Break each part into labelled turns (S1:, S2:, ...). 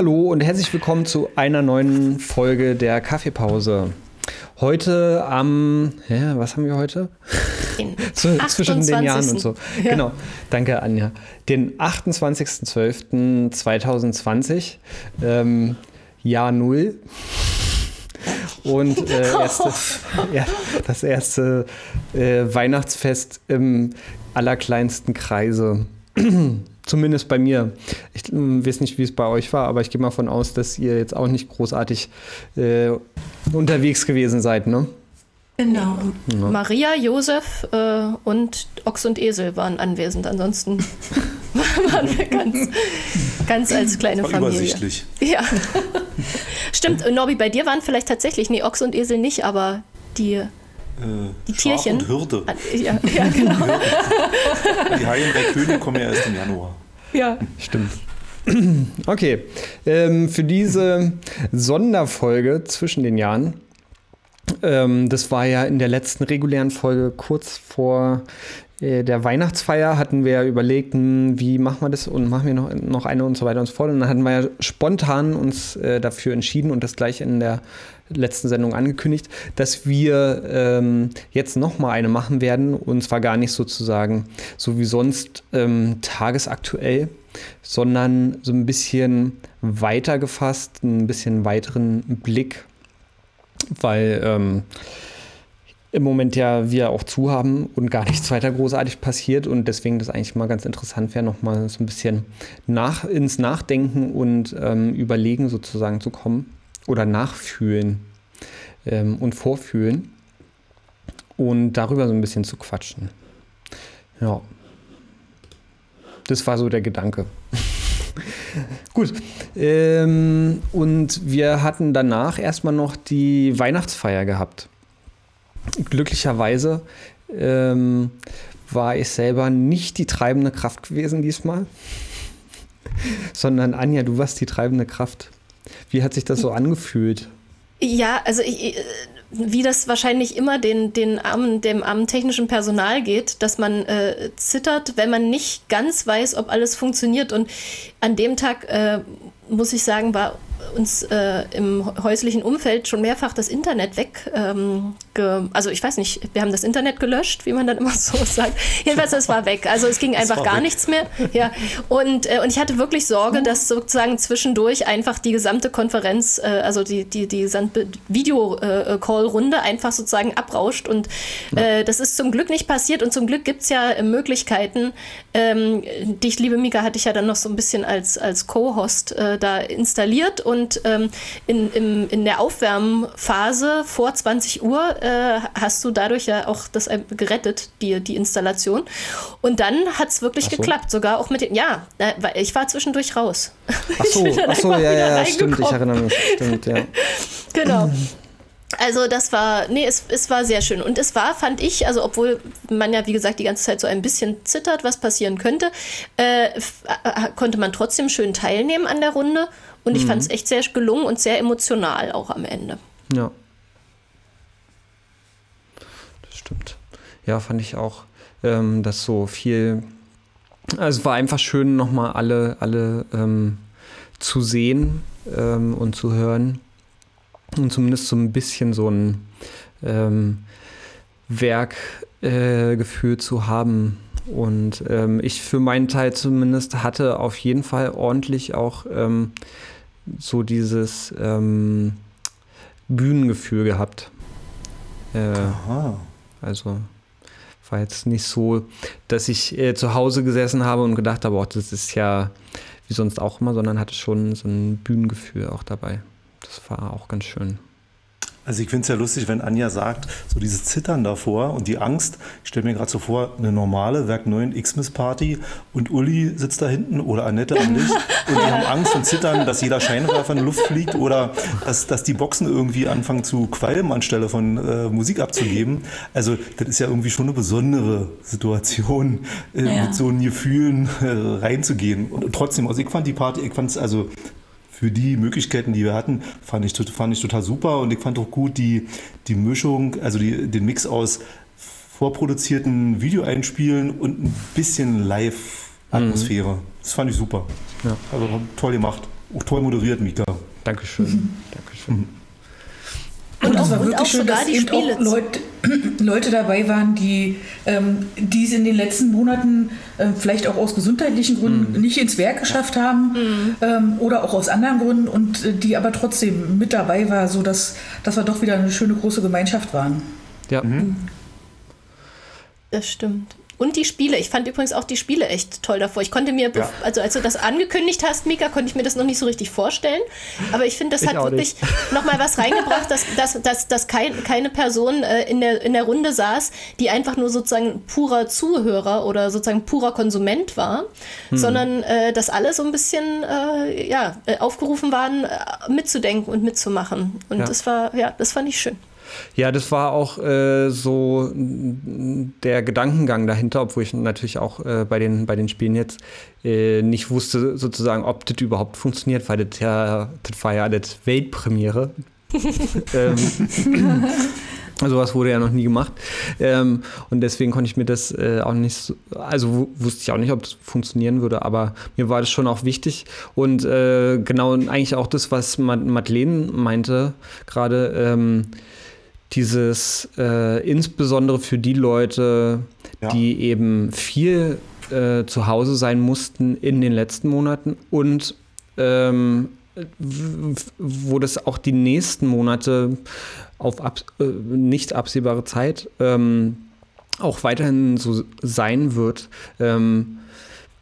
S1: Hallo und herzlich willkommen zu einer neuen Folge der Kaffeepause. Heute am, ja, was haben wir heute? Zu, zwischen den Jahren und so. Ja. Genau, danke Anja. Den 28.12.2020, ähm, Jahr Null. Und äh, erste, ja, das erste äh, Weihnachtsfest im allerkleinsten Kreise. Zumindest bei mir. Ich äh, weiß nicht, wie es bei euch war, aber ich gehe mal von aus, dass ihr jetzt auch nicht großartig äh, unterwegs gewesen seid, ne?
S2: Genau. Ja. Maria, Josef äh, und Ochs und Esel waren anwesend. Ansonsten waren wir ganz, ganz als kleine Familie.
S3: Übersichtlich.
S2: Ja. Stimmt, Norbi, bei dir waren vielleicht tatsächlich, nee, Ochs und Esel nicht, aber die
S3: äh,
S2: die Tierchen.
S3: und Hürde.
S2: Ja, ja genau.
S3: die Heiligen drei Könige kommen ja erst im Januar.
S1: Ja. Stimmt. Okay, ähm, für diese Sonderfolge zwischen den Jahren, ähm, das war ja in der letzten regulären Folge kurz vor äh, der Weihnachtsfeier hatten wir überlegt, hm, wie machen wir das und machen wir noch, noch eine und so weiter und so fort. Und dann hatten wir ja spontan uns äh, dafür entschieden und das gleich in der letzten Sendung angekündigt, dass wir ähm, jetzt nochmal eine machen werden und zwar gar nicht sozusagen so wie sonst ähm, tagesaktuell, sondern so ein bisschen weiter gefasst, ein bisschen weiteren Blick, weil ähm, im Moment ja wir auch zu haben und gar nichts weiter großartig passiert und deswegen das eigentlich mal ganz interessant wäre, nochmal so ein bisschen nach, ins Nachdenken und ähm, Überlegen sozusagen zu kommen oder nachfühlen ähm, und vorfühlen und darüber so ein bisschen zu quatschen. Ja. Das war so der Gedanke. Gut. Ähm, und wir hatten danach erstmal noch die Weihnachtsfeier gehabt. Glücklicherweise ähm, war ich selber nicht die treibende Kraft gewesen diesmal, sondern Anja, du warst die treibende Kraft. Wie hat sich das so angefühlt?
S2: Ja, also ich, wie das wahrscheinlich immer den, den armen, dem armen technischen Personal geht, dass man äh, zittert, wenn man nicht ganz weiß, ob alles funktioniert. Und an dem Tag, äh, muss ich sagen, war uns äh, im häuslichen Umfeld schon mehrfach das Internet weg. Ähm, also ich weiß nicht, wir haben das Internet gelöscht, wie man dann immer so sagt. Jedenfalls, es war weg. Also es ging einfach gar weg. nichts mehr. Ja. Und, äh, und ich hatte wirklich Sorge, dass sozusagen zwischendurch einfach die gesamte Konferenz, äh, also die, die, die Video-Call-Runde einfach sozusagen abrauscht. Und äh, das ist zum Glück nicht passiert. Und zum Glück gibt es ja Möglichkeiten. Ähm, dich, liebe Mika, hatte ich ja dann noch so ein bisschen als, als Co-Host äh, da installiert und ähm, in, im, in der Aufwärmphase vor 20 Uhr äh, hast du dadurch ja auch das gerettet, die, die Installation. Und dann hat es wirklich so. geklappt, sogar auch mit den, ja, ich war zwischendurch raus.
S1: Ach so, ach so ja, ja, stimmt, ich erinnere mich, stimmt, ja.
S2: genau. Also das war, nee, es, es war sehr schön. Und es war, fand ich, also obwohl man ja, wie gesagt, die ganze Zeit so ein bisschen zittert, was passieren könnte, äh, konnte man trotzdem schön teilnehmen an der Runde. Und ich mhm. fand es echt sehr gelungen und sehr emotional auch am Ende.
S1: Ja. Das stimmt. Ja, fand ich auch, ähm, dass so viel. Also es war einfach schön, nochmal alle, alle ähm, zu sehen ähm, und zu hören. Und zumindest so ein bisschen so ein ähm, Werkgefühl äh, zu haben und ähm, ich für meinen Teil zumindest hatte auf jeden Fall ordentlich auch ähm, so dieses Bühnengefühl gehabt. Äh, Aha. Also war jetzt nicht so, dass ich äh, zu Hause gesessen habe und gedacht habe, oh, das ist ja wie sonst auch immer, sondern hatte schon so ein Bühnengefühl auch dabei. Das war auch ganz schön.
S3: Also ich finde es ja lustig, wenn Anja sagt, so dieses Zittern davor und die Angst. Ich stelle mir gerade so vor, eine normale Werk 9 Xmas-Party und Uli sitzt da hinten oder Annette am Licht und die haben Angst und zittern, dass jeder Scheinwerfer in die Luft fliegt oder dass, dass die Boxen irgendwie anfangen zu qualmen, anstelle von äh, Musik abzugeben. Also das ist ja irgendwie schon eine besondere Situation, äh, ja. mit so Gefühlen äh, reinzugehen. Und trotzdem, also ich fand die Party, ich fand es also für die Möglichkeiten, die wir hatten, fand ich, fand ich total super. Und ich fand auch gut die, die Mischung, also die, den Mix aus vorproduzierten Videoeinspielen und ein bisschen Live-Atmosphäre. Mhm. Das fand ich super. Ja. Also toll gemacht. Auch toll moderiert, Mika.
S1: Dankeschön. Dankeschön. Mhm.
S4: Und, und auch, war wirklich schön, dass eben auch Leute, Leute, dabei waren, die ähm, es in den letzten Monaten äh, vielleicht auch aus gesundheitlichen Gründen mhm. nicht ins Werk geschafft haben mhm. ähm, oder auch aus anderen Gründen und äh, die aber trotzdem mit dabei war, sodass dass wir doch wieder eine schöne große Gemeinschaft waren.
S1: Ja. Mhm.
S2: Das stimmt. Und die Spiele. Ich fand übrigens auch die Spiele echt toll davor. Ich konnte mir, ja. also als du das angekündigt hast, Mika, konnte ich mir das noch nicht so richtig vorstellen. Aber ich finde, das ich hat wirklich nochmal was reingebracht, dass, dass, dass, dass kein, keine Person äh, in, der, in der Runde saß, die einfach nur sozusagen purer Zuhörer oder sozusagen purer Konsument war, hm. sondern äh, dass alle so ein bisschen äh, ja, äh, aufgerufen waren, äh, mitzudenken und mitzumachen. Und ja. das war, ja, das fand ich schön.
S1: Ja, das war auch äh, so der Gedankengang dahinter, obwohl ich natürlich auch äh, bei, den, bei den Spielen jetzt äh, nicht wusste, sozusagen, ob das überhaupt funktioniert, weil das, ja, das war ja das Weltpremiere. ähm, also was wurde ja noch nie gemacht. Ähm, und deswegen konnte ich mir das äh, auch nicht, so, also wusste ich auch nicht, ob das funktionieren würde, aber mir war das schon auch wichtig. Und äh, genau eigentlich auch das, was Madeleine meinte, gerade, ähm, dieses äh, insbesondere für die Leute, ja. die eben viel äh, zu Hause sein mussten in den letzten Monaten und ähm, wo das auch die nächsten Monate auf ab, äh, nicht absehbare Zeit ähm, auch weiterhin so sein wird. Ähm,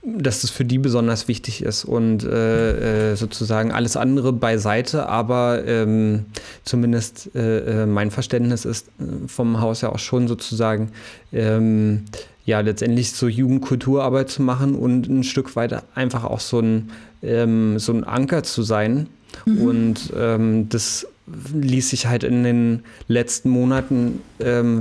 S1: dass das für die besonders wichtig ist und äh, äh, sozusagen alles andere beiseite, aber ähm, zumindest äh, äh mein Verständnis ist äh, vom Haus ja auch schon sozusagen ähm, ja letztendlich so Jugendkulturarbeit zu machen und ein Stück weit einfach auch so ein, ähm, so ein Anker zu sein. Mhm. Und ähm, das ließ sich halt in den letzten Monaten ähm,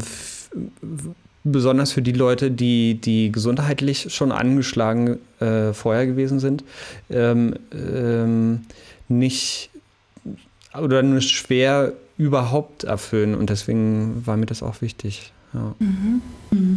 S1: besonders für die Leute, die, die gesundheitlich schon angeschlagen äh, vorher gewesen sind, ähm, ähm, nicht oder nur schwer überhaupt erfüllen. Und deswegen war mir das auch wichtig. Ja.
S3: Mhm.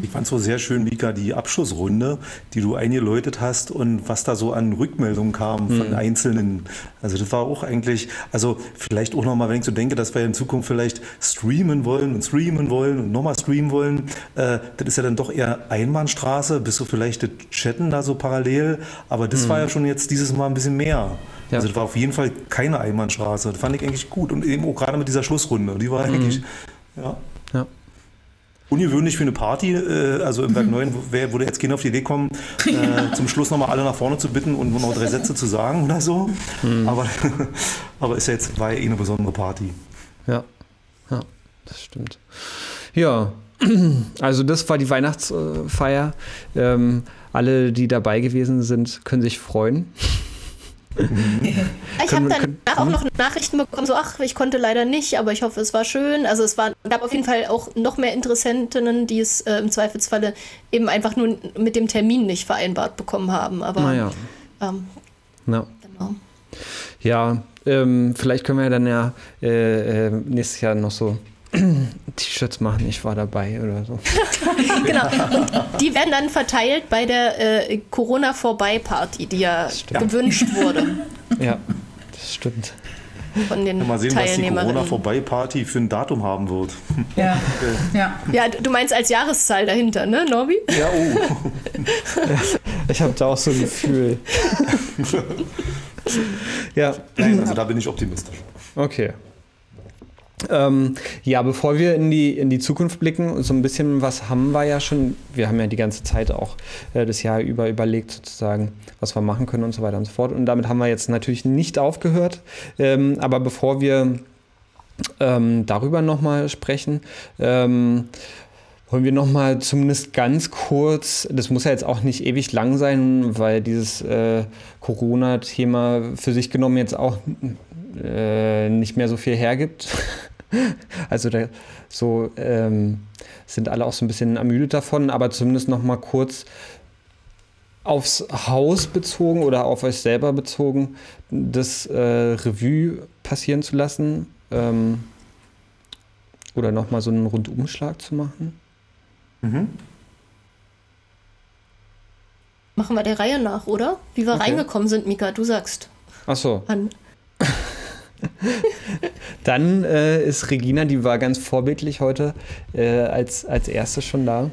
S3: Ich fand es so sehr schön, Mika, die Abschlussrunde, die du eingeläutet hast und was da so an Rückmeldungen kam von mhm. Einzelnen. Also das war auch eigentlich, also vielleicht auch nochmal, wenn ich so denke, dass wir in Zukunft vielleicht streamen wollen und streamen wollen und nochmal streamen wollen, äh, das ist ja dann doch eher Einbahnstraße, bist du vielleicht das Chatten da so parallel, aber das mhm. war ja schon jetzt dieses Mal ein bisschen mehr. Ja. Also das war auf jeden Fall keine Einbahnstraße. Das fand ich eigentlich gut und eben auch gerade mit dieser Schlussrunde, die war mhm. eigentlich, ja. ja ungewöhnlich für eine Party. Äh, also im Werk 9 wer würde jetzt gerne auf die Idee kommen, äh, zum Schluss nochmal alle nach vorne zu bitten und nur noch drei Sätze zu sagen oder so. Mhm. Aber, aber ist ja jetzt war ja eh eine besondere Party.
S1: Ja, ja, das stimmt. Ja, also das war die Weihnachtsfeier. Ähm, alle, die dabei gewesen sind, können sich freuen.
S2: Ich habe dann auch noch Nachrichten bekommen, so ach, ich konnte leider nicht, aber ich hoffe, es war schön. Also es war, gab auf jeden Fall auch noch mehr Interessentinnen, die es äh, im Zweifelsfalle eben einfach nur mit dem Termin nicht vereinbart bekommen haben. Aber
S1: naja. ähm, ja. genau. Ja, ähm, vielleicht können wir dann ja äh, äh, nächstes Jahr noch so T-Shirts machen, ich war dabei oder so.
S2: genau. Und die werden dann verteilt bei der äh, Corona-Vorbei-Party, die ja gewünscht wurde.
S1: Ja, das stimmt.
S2: Von den
S3: Mal sehen, was die Corona-Vorbei-Party für ein Datum haben wird.
S4: Ja. Okay. ja.
S2: ja, du meinst als Jahreszahl dahinter, ne, Norbi?
S3: Ja, oh.
S1: ich habe da auch so ein Gefühl.
S3: ja. Nein, also da bin ich optimistisch.
S1: Okay. Ähm, ja, bevor wir in die, in die Zukunft blicken, so ein bisschen was haben wir ja schon, wir haben ja die ganze Zeit auch äh, das Jahr über überlegt, sozusagen, was wir machen können und so weiter und so fort. Und damit haben wir jetzt natürlich nicht aufgehört. Ähm, aber bevor wir ähm, darüber nochmal sprechen, ähm, wollen wir nochmal zumindest ganz kurz, das muss ja jetzt auch nicht ewig lang sein, weil dieses äh, Corona-Thema für sich genommen jetzt auch äh, nicht mehr so viel hergibt. also da, so ähm, sind alle auch so ein bisschen ermüdet davon, aber zumindest noch mal kurz aufs Haus bezogen oder auf euch selber bezogen, das äh, Revue passieren zu lassen ähm, oder nochmal so einen Rundumschlag zu machen? Mhm.
S2: Machen wir der Reihe nach, oder? Wie wir okay. reingekommen sind, Mika, du sagst.
S1: Ach so. Dann äh, ist Regina, die war ganz vorbildlich heute, äh, als, als erste schon da.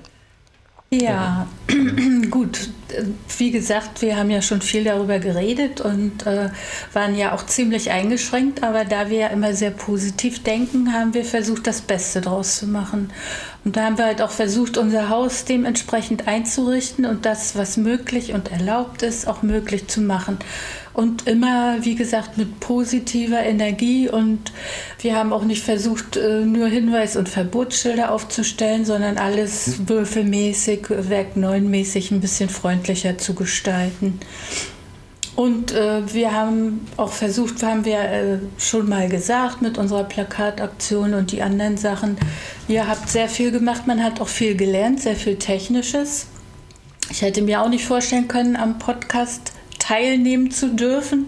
S5: Ja, gut. Wie gesagt, wir haben ja schon viel darüber geredet und äh, waren ja auch ziemlich eingeschränkt, aber da wir ja immer sehr positiv denken, haben wir versucht, das Beste draus zu machen. Und da haben wir halt auch versucht, unser Haus dementsprechend einzurichten und das, was möglich und erlaubt ist, auch möglich zu machen und immer, wie gesagt, mit positiver Energie. Und wir haben auch nicht versucht, äh, nur Hinweis- und Verbotsschilder aufzustellen, sondern alles würfelmäßig, Werk 9 mäßig ein bisschen freundlicher zu gestalten. Und äh, wir haben auch versucht, haben wir äh, schon mal gesagt mit unserer Plakataktion und die anderen Sachen, ihr habt sehr viel gemacht, man hat auch viel gelernt, sehr viel Technisches. Ich hätte mir auch nicht vorstellen können, am Podcast teilnehmen zu dürfen.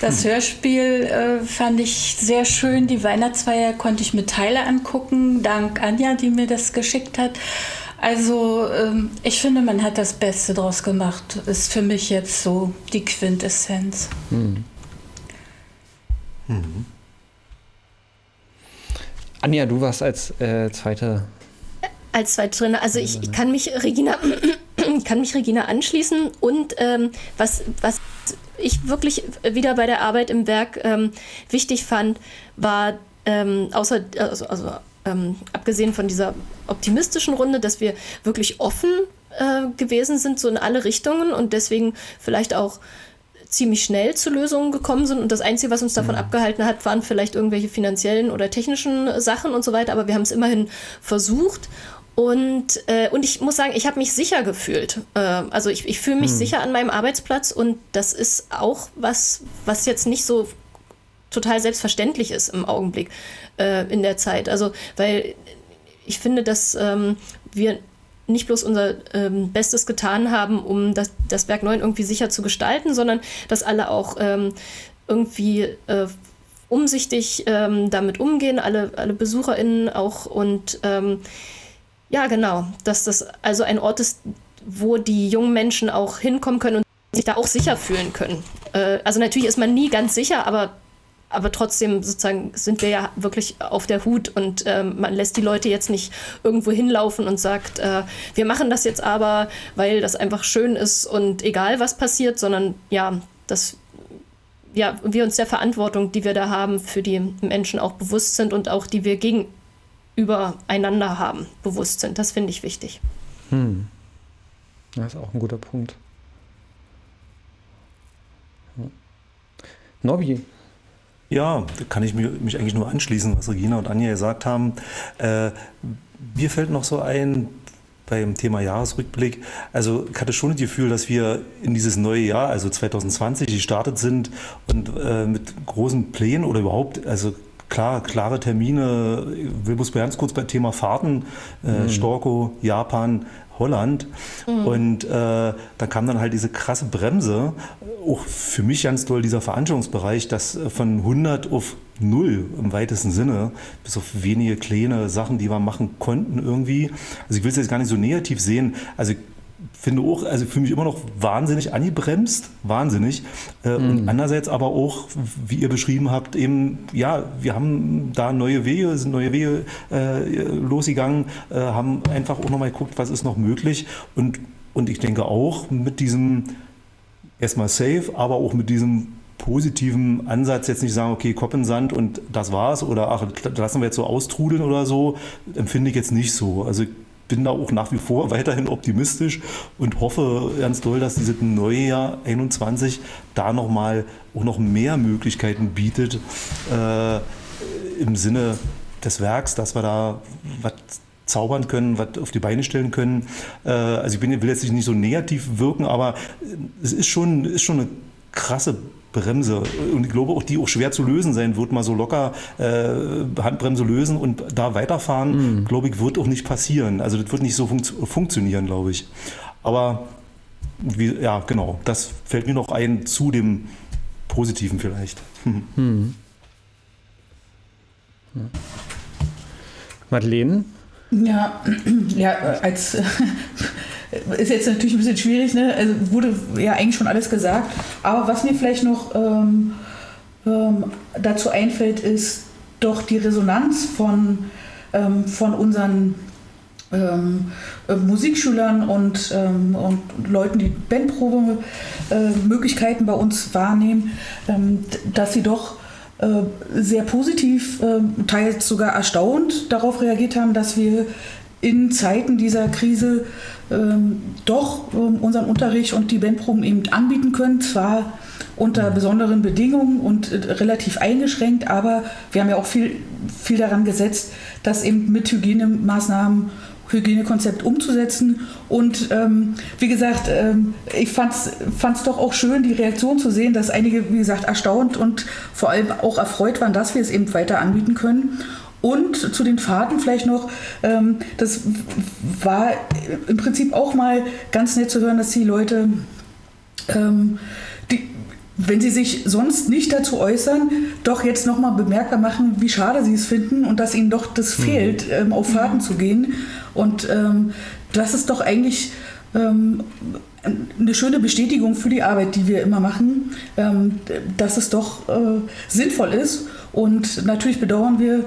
S5: Das hm. Hörspiel äh, fand ich sehr schön. Die Weihnachtsfeier konnte ich mit Teile angucken, dank Anja, die mir das geschickt hat. Also ähm, ich finde, man hat das Beste draus gemacht. Ist für mich jetzt so die Quintessenz. Hm.
S1: Mhm. Anja, du warst als äh, zweite.
S2: Als zweite drin. Also ich, ich kann mich Regina kann mich Regina anschließen und ähm, was, was ich wirklich wieder bei der Arbeit im Werk ähm, wichtig fand, war ähm, außer, also, also ähm, abgesehen von dieser optimistischen Runde, dass wir wirklich offen äh, gewesen sind, so in alle Richtungen und deswegen vielleicht auch ziemlich schnell zu Lösungen gekommen sind. Und das Einzige, was uns davon mhm. abgehalten hat, waren vielleicht irgendwelche finanziellen oder technischen Sachen und so weiter. Aber wir haben es immerhin versucht. Und, äh, und ich muss sagen, ich habe mich sicher gefühlt. Äh, also ich, ich fühle mich hm. sicher an meinem Arbeitsplatz und das ist auch was, was jetzt nicht so total selbstverständlich ist im Augenblick äh, in der Zeit. Also, weil ich finde, dass ähm, wir nicht bloß unser ähm, Bestes getan haben, um das, das Werk 9 irgendwie sicher zu gestalten, sondern dass alle auch ähm, irgendwie äh, umsichtig ähm, damit umgehen, alle, alle BesucherInnen auch und ähm, ja, genau. Dass das also ein Ort ist, wo die jungen Menschen auch hinkommen können und sich da auch sicher fühlen können. Äh, also natürlich ist man nie ganz sicher, aber, aber trotzdem sozusagen sind wir ja wirklich auf der Hut und ähm, man lässt die Leute jetzt nicht irgendwo hinlaufen und sagt, äh, wir machen das jetzt aber, weil das einfach schön ist und egal was passiert, sondern ja, dass ja, wir uns der Verantwortung, die wir da haben, für die Menschen auch bewusst sind und auch die wir gegen übereinander haben, bewusst sind. Das finde ich wichtig. Hm.
S1: Das ist auch ein guter Punkt. Nobby.
S3: Ja, da kann ich mich, mich, eigentlich nur anschließen, was Regina und Anja gesagt haben. Äh, mir fällt noch so ein, beim Thema Jahresrückblick. Also ich hatte schon das Gefühl, dass wir in dieses neue Jahr, also 2020, gestartet sind und äh, mit großen Plänen oder überhaupt, also klar, klare Termine. Bloß ganz kurz beim Thema Fahrten, äh, mhm. Storko, Japan, Holland. Mhm. Und äh, da kam dann halt diese krasse Bremse. Auch für mich ganz toll dieser Veranstaltungsbereich, dass von 100 auf null im weitesten Sinne, bis auf wenige kleine Sachen, die wir machen konnten irgendwie. Also ich will es jetzt gar nicht so negativ sehen. Also ich finde auch, also für mich immer noch wahnsinnig angebremst, wahnsinnig. Äh, mhm. Und andererseits aber auch, wie ihr beschrieben habt, eben, ja, wir haben da neue Wege, sind neue Wege äh, losgegangen, äh, haben einfach auch nochmal geguckt, was ist noch möglich. Und, und ich denke auch mit diesem erstmal safe, aber auch mit diesem positiven Ansatz jetzt nicht sagen, okay, Kopf in Sand und das war's oder ach, lassen wir jetzt so austrudeln oder so, empfinde ich jetzt nicht so. Also bin da auch nach wie vor weiterhin optimistisch und hoffe ganz doll, dass dieses neue Jahr 21 da nochmal auch noch mehr Möglichkeiten bietet äh, im Sinne des Werks, dass wir da was zaubern können, was auf die Beine stellen können. Äh, also ich bin, will jetzt nicht so negativ wirken, aber es ist schon, ist schon eine krasse Bremse. Und ich glaube auch, die auch schwer zu lösen sein wird, mal so locker äh, Handbremse lösen und da weiterfahren, mhm. glaube ich, wird auch nicht passieren. Also das wird nicht so funkt funktionieren, glaube ich. Aber wie, ja, genau. Das fällt mir noch ein zu dem Positiven vielleicht. Hm. Hm.
S1: Madeleine?
S4: Ja, ja, als ist jetzt natürlich ein bisschen schwierig, ne? Also wurde ja eigentlich schon alles gesagt. Aber was mir vielleicht noch ähm, ähm, dazu einfällt, ist doch die Resonanz von, ähm, von unseren ähm, äh, Musikschülern und, ähm, und Leuten, die Bandprobe-Möglichkeiten äh, bei uns wahrnehmen, ähm, dass sie doch sehr positiv, äh, teils sogar erstaunt darauf reagiert haben, dass wir in Zeiten dieser Krise ähm, doch ähm, unseren Unterricht und die Bandproben eben anbieten können. Zwar unter besonderen Bedingungen und äh, relativ eingeschränkt, aber wir haben ja auch viel, viel daran gesetzt, dass eben mit Hygienemaßnahmen Hygienekonzept umzusetzen. Und ähm, wie gesagt, ähm, ich fand es doch auch schön, die Reaktion zu sehen, dass einige, wie gesagt, erstaunt und vor allem auch erfreut waren, dass wir es eben weiter anbieten können. Und zu den Fahrten vielleicht noch, ähm, das war im Prinzip auch mal ganz nett zu hören, dass die Leute ähm, wenn sie sich sonst nicht dazu äußern, doch jetzt nochmal bemerkbar machen, wie schade sie es finden und dass ihnen doch das mhm. fehlt, ähm, auf Fahrten mhm. zu gehen. Und ähm, das ist doch eigentlich ähm, eine schöne Bestätigung für die Arbeit, die wir immer machen, ähm, dass es doch äh, sinnvoll ist. Und natürlich bedauern wir,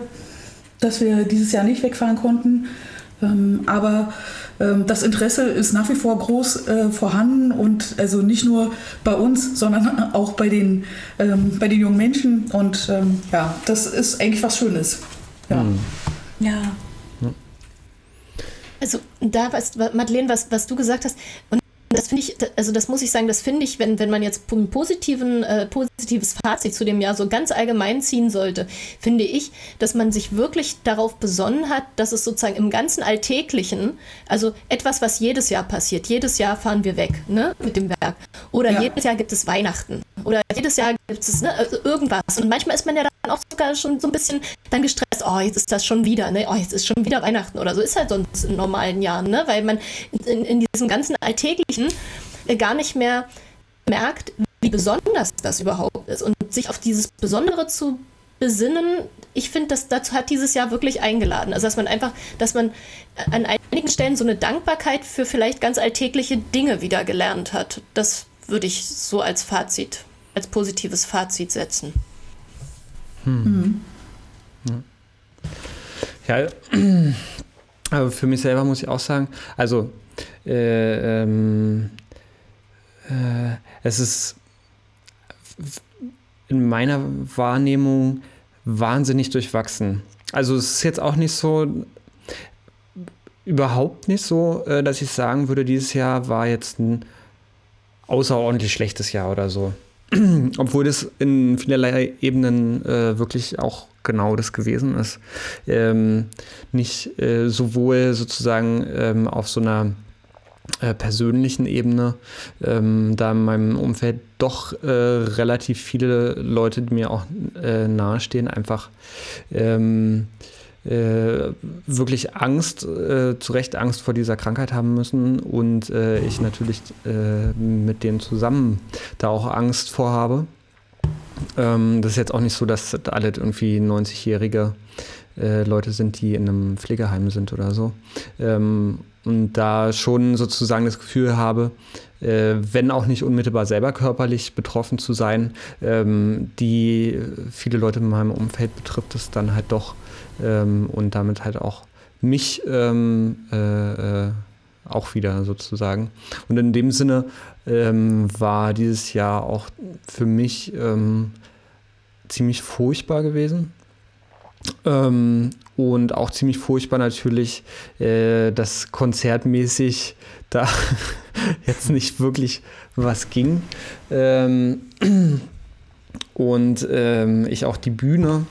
S4: dass wir dieses Jahr nicht wegfahren konnten. Ähm, aber ähm, das Interesse ist nach wie vor groß äh, vorhanden und also nicht nur bei uns, sondern auch bei den, ähm, bei den jungen Menschen. Und ähm, ja, das ist eigentlich was Schönes. Ja.
S2: Hm. ja. Also da, was, Madeleine, was, was du gesagt hast, und das finde ich, also das muss ich sagen, das finde ich, wenn, wenn man jetzt ein positiven, äh, positives Fazit zu dem Jahr so ganz allgemein ziehen sollte, finde ich, dass man sich wirklich darauf besonnen hat, dass es sozusagen im ganzen Alltäglichen, also etwas, was jedes Jahr passiert, jedes Jahr fahren wir weg, ne, mit dem Werk. Oder ja. jedes Jahr gibt es Weihnachten. Oder jedes Jahr gibt es ne, also irgendwas. Und manchmal ist man ja dann auch sogar schon so ein bisschen dann gestresst, oh, jetzt ist das schon wieder, ne? Oh, jetzt ist schon wieder Weihnachten oder so. Ist halt sonst in normalen Jahren, ne? Weil man in, in diesem ganzen Alltäglichen äh, gar nicht mehr merkt, wie besonders das überhaupt ist. Und sich auf dieses Besondere zu besinnen, ich finde, dass dazu hat dieses Jahr wirklich eingeladen. Also dass man einfach, dass man an einigen Stellen so eine Dankbarkeit für vielleicht ganz alltägliche Dinge wieder gelernt hat. Das würde ich so als Fazit, als positives Fazit setzen. Hm.
S1: Mhm. Ja, aber für mich selber muss ich auch sagen, also äh, ähm, äh, es ist in meiner Wahrnehmung wahnsinnig durchwachsen. Also es ist jetzt auch nicht so, überhaupt nicht so, äh, dass ich sagen würde, dieses Jahr war jetzt ein außerordentlich schlechtes Jahr oder so. Obwohl das in vielerlei Ebenen äh, wirklich auch genau das gewesen ist. Ähm, nicht äh, sowohl sozusagen ähm, auf so einer äh, persönlichen Ebene, ähm, da in meinem Umfeld doch äh, relativ viele Leute, die mir auch äh, nahestehen, einfach ähm, äh, wirklich Angst, äh, zu Recht Angst vor dieser Krankheit haben müssen und äh, ich natürlich äh, mit denen zusammen da auch Angst vorhabe. Ähm, das ist jetzt auch nicht so, dass alle irgendwie 90-jährige äh, Leute sind, die in einem Pflegeheim sind oder so. Ähm, und da schon sozusagen das Gefühl habe, äh, wenn auch nicht unmittelbar selber körperlich betroffen zu sein, ähm, die viele Leute in meinem Umfeld betrifft es dann halt doch ähm, und damit halt auch mich ähm, äh, äh, auch wieder sozusagen. Und in dem Sinne ähm, war dieses Jahr auch für mich ähm, ziemlich furchtbar gewesen. Ähm, und auch ziemlich furchtbar natürlich, äh, dass konzertmäßig da jetzt nicht wirklich was ging. Ähm, und ähm, ich auch die Bühne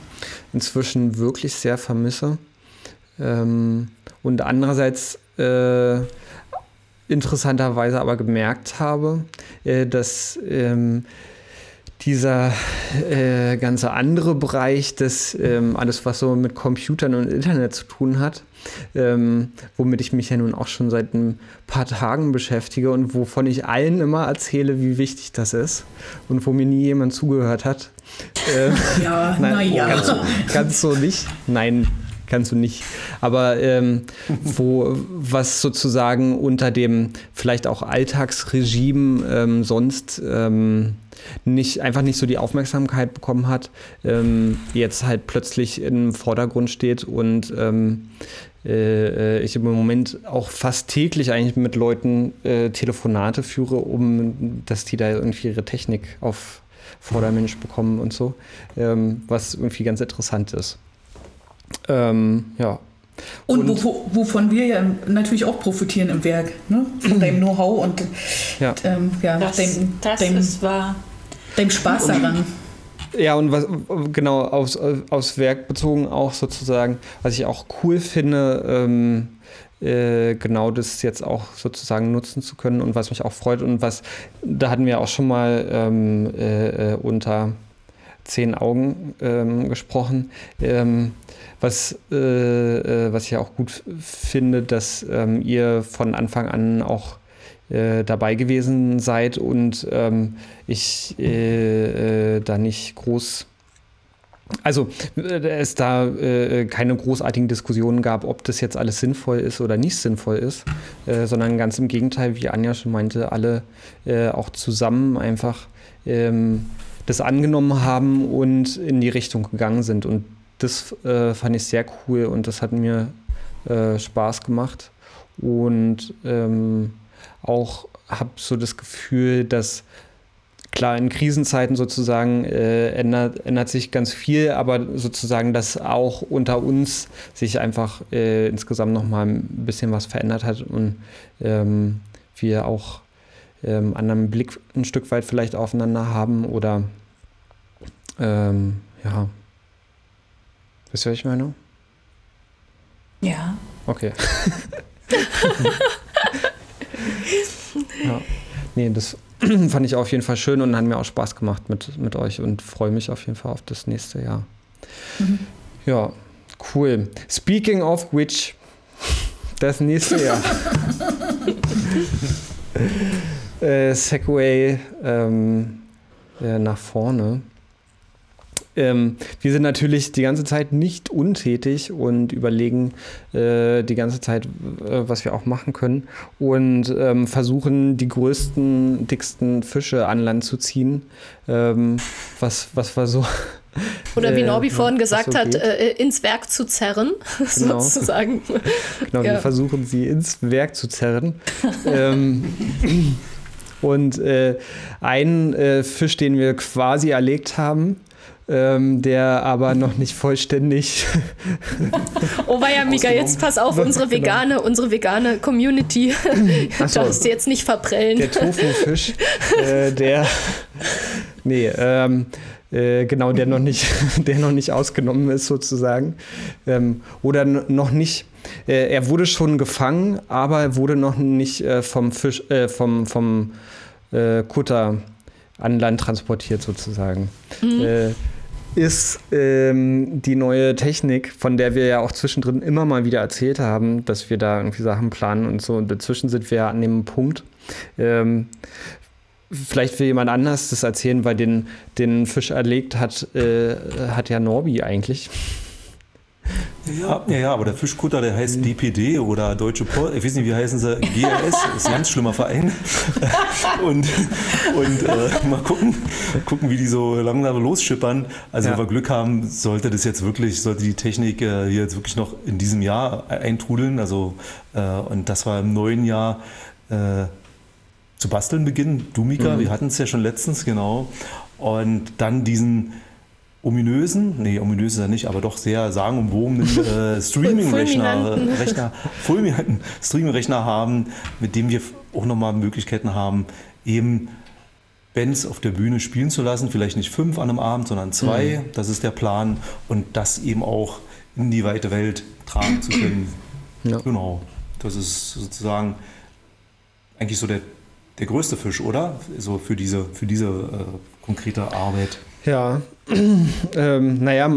S1: inzwischen wirklich sehr vermisse. Ähm, und andererseits äh, interessanterweise aber gemerkt habe, äh, dass ähm, dieser äh, ganze andere Bereich, das ähm, alles, was so mit Computern und Internet zu tun hat, ähm, womit ich mich ja nun auch schon seit ein paar Tagen beschäftige und wovon ich allen immer erzähle, wie wichtig das ist und wo mir nie jemand zugehört hat.
S4: Äh, ja, naja.
S1: Na ganz, ganz so nicht. Nein, kannst du nicht. Aber ähm, wo was sozusagen unter dem vielleicht auch Alltagsregime ähm, sonst ähm, nicht einfach nicht so die Aufmerksamkeit bekommen hat, ähm, jetzt halt plötzlich im Vordergrund steht und ähm, äh, ich im Moment auch fast täglich eigentlich mit Leuten äh, Telefonate führe, um dass die da irgendwie ihre Technik auf Vordermensch bekommen und so, ähm, was irgendwie ganz interessant ist. Ähm, ja.
S4: Und, und wo, wovon wir ja natürlich auch profitieren im Werk, ne? von deinem Know-how und
S5: ja. Ähm, ja, das, deinem, das deinem, ist wahr.
S4: Deinem Spaß daran.
S1: Ja, und was genau aufs, aufs Werk bezogen auch sozusagen, was ich auch cool finde, ähm, äh, genau das jetzt auch sozusagen nutzen zu können und was mich auch freut und was, da hatten wir auch schon mal ähm, äh, äh unter zehn Augen ähm, gesprochen. Ähm, was, äh, äh, was ich auch gut finde, dass ähm, ihr von Anfang an auch äh, dabei gewesen seid und ähm, ich äh, äh, da nicht groß also es da äh, keine großartigen Diskussionen gab, ob das jetzt alles sinnvoll ist oder nicht sinnvoll ist, äh, sondern ganz im Gegenteil, wie Anja schon meinte, alle äh, auch zusammen einfach ähm, das angenommen haben und in die Richtung gegangen sind. Und das äh, fand ich sehr cool und das hat mir äh, Spaß gemacht. Und ähm, auch habe so das Gefühl, dass klar in Krisenzeiten sozusagen äh, ändert, ändert sich ganz viel, aber sozusagen, dass auch unter uns sich einfach äh, insgesamt nochmal ein bisschen was verändert hat und ähm, wir auch ähm, anderen Blick ein Stück weit vielleicht aufeinander haben oder ähm, ja, Wisst ihr, was ich meine?
S5: Ja.
S1: Okay. ja. Nee, das fand ich auf jeden Fall schön und hat mir auch Spaß gemacht mit, mit euch und freue mich auf jeden Fall auf das nächste Jahr. Mhm. Ja, cool. Speaking of which, das nächste Jahr. äh, Segway ähm, äh, nach vorne. Ähm, wir sind natürlich die ganze Zeit nicht untätig und überlegen äh, die ganze Zeit, äh, was wir auch machen können und ähm, versuchen, die größten, dicksten Fische an Land zu ziehen. Ähm, was, was war so.
S2: Oder wie äh, Norbi äh, vorhin gesagt so hat, äh, ins Werk zu zerren, genau. sozusagen.
S1: Genau, ja. wir versuchen sie ins Werk zu zerren. ähm, und äh, ein äh, Fisch, den wir quasi erlegt haben, ähm, der aber noch nicht vollständig.
S2: oh, ja mega, jetzt pass auf, unsere vegane, genau. unsere vegane Community. So, Darfst du jetzt nicht verprellen.
S1: Der Tofu-Fisch, äh, der. Nee, ähm, äh, genau, der noch nicht, der noch nicht ausgenommen ist sozusagen. Ähm, oder noch nicht. Äh, er wurde schon gefangen, aber er wurde noch nicht äh, vom Fisch, äh, vom, vom äh, Kutter an Land transportiert sozusagen. Mhm ist ähm, die neue Technik, von der wir ja auch zwischendrin immer mal wieder erzählt haben, dass wir da irgendwie Sachen planen und so. Und dazwischen sind wir an dem Punkt. Ähm, vielleicht will jemand anders das erzählen, weil den, den Fisch erlegt hat, äh, hat ja Norbi eigentlich.
S3: Ja, ja, ja, aber der Fischkutter, der heißt DPD oder Deutsche Post, ich weiß nicht, wie heißen sie, GLS, ist ein ganz schlimmer Verein. und und äh, mal gucken, gucken, wie die so langsam losschippern. Also, ja. wenn wir Glück haben, sollte das jetzt wirklich, sollte die Technik äh, jetzt wirklich noch in diesem Jahr eintrudeln. Also, äh, und das war im neuen Jahr äh, zu basteln beginnen. Du, Mika, mhm. wir hatten es ja schon letztens, genau. Und dann diesen ominösen, nee, ominös ist er nicht, aber doch sehr sagenumwobenen äh, Streaming-Rechner, Rechner, fulminanten Streaming-Rechner haben, mit dem wir auch nochmal Möglichkeiten haben, eben Bands auf der Bühne spielen zu lassen, vielleicht nicht fünf an einem Abend, sondern zwei, mhm. das ist der Plan und das eben auch in die weite Welt tragen zu können. Ja. Genau, das ist sozusagen eigentlich so der der größte Fisch, oder? So für diese, für diese äh, konkrete Arbeit.
S1: Ja, ähm, naja,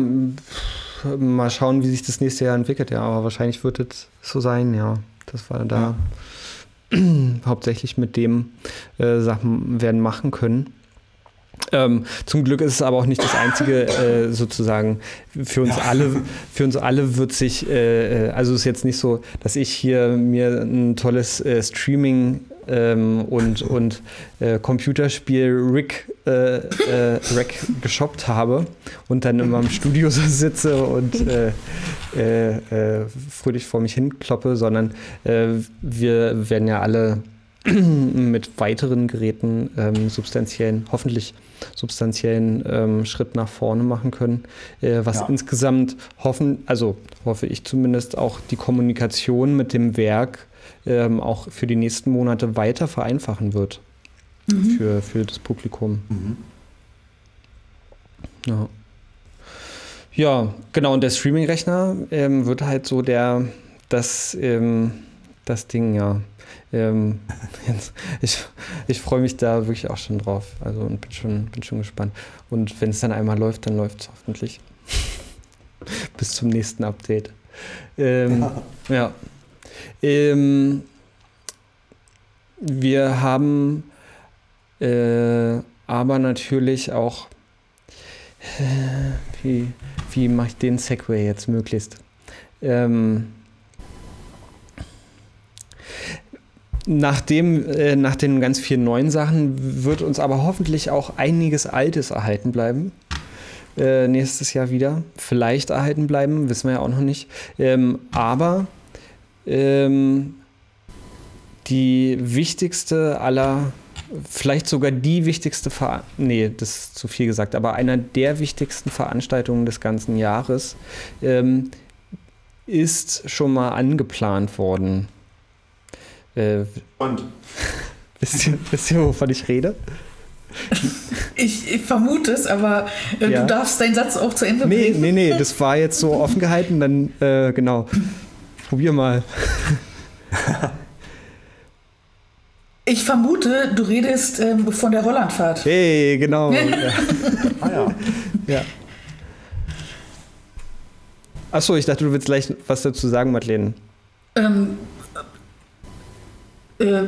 S1: mal schauen, wie sich das nächste Jahr entwickelt, ja, aber wahrscheinlich wird es so sein, ja. Das war da ja. hauptsächlich mit dem äh, Sachen werden machen können. Ähm, zum Glück ist es aber auch nicht das einzige äh, sozusagen für uns ja. alle. Für uns alle wird sich, äh, äh, also es ist jetzt nicht so, dass ich hier mir ein tolles äh, Streaming ähm, und, und äh, Computerspiel-Rig äh, äh, Rack geshoppt habe und dann in meinem Studio so sitze und äh, äh, äh, fröhlich vor mich hinkloppe, sondern wir werden ja alle mit weiteren Geräten ähm, substanziellen, hoffentlich substanziellen ähm, Schritt nach vorne machen können, äh, was ja. insgesamt hoffen, also hoffe ich zumindest auch die Kommunikation mit dem Werk ähm, auch für die nächsten Monate weiter vereinfachen wird mhm. für, für das Publikum. Mhm. Ja. Ja, genau, und der Streaming-Rechner ähm, wird halt so der, das, ähm, das Ding, ja. Ähm, ich ich freue mich da wirklich auch schon drauf. Also und bin schon, bin schon gespannt. Und wenn es dann einmal läuft, dann läuft es hoffentlich. Bis zum nächsten Update. Ähm, ja. ja. Ähm, wir haben äh, aber natürlich auch, äh, wie, wie mache ich den Segway jetzt möglichst? Ähm, nach, dem, äh, nach den ganz vielen neuen Sachen wird uns aber hoffentlich auch einiges Altes erhalten bleiben. Äh, nächstes Jahr wieder. Vielleicht erhalten bleiben, wissen wir ja auch noch nicht. Ähm, aber ähm, die wichtigste aller, vielleicht sogar die wichtigste, Ver nee, das ist zu viel gesagt, aber einer der wichtigsten Veranstaltungen des ganzen Jahres ähm, ist schon mal angeplant worden. Äh, Und? wisst, ihr, wisst ihr, wovon ich rede?
S4: Ich, ich, vermute es, aber äh, ja. du darfst deinen Satz auch zu Ende
S1: bringen. Nee, nee, nee, das war jetzt so offen gehalten, dann äh, genau. Probier mal.
S4: Ich vermute, du redest ähm, von der Hollandfahrt.
S1: Hey, genau. ja. ah ja. ja. Achso, ich dachte, du willst gleich was dazu sagen, Madeleine. Ähm,
S4: äh, äh,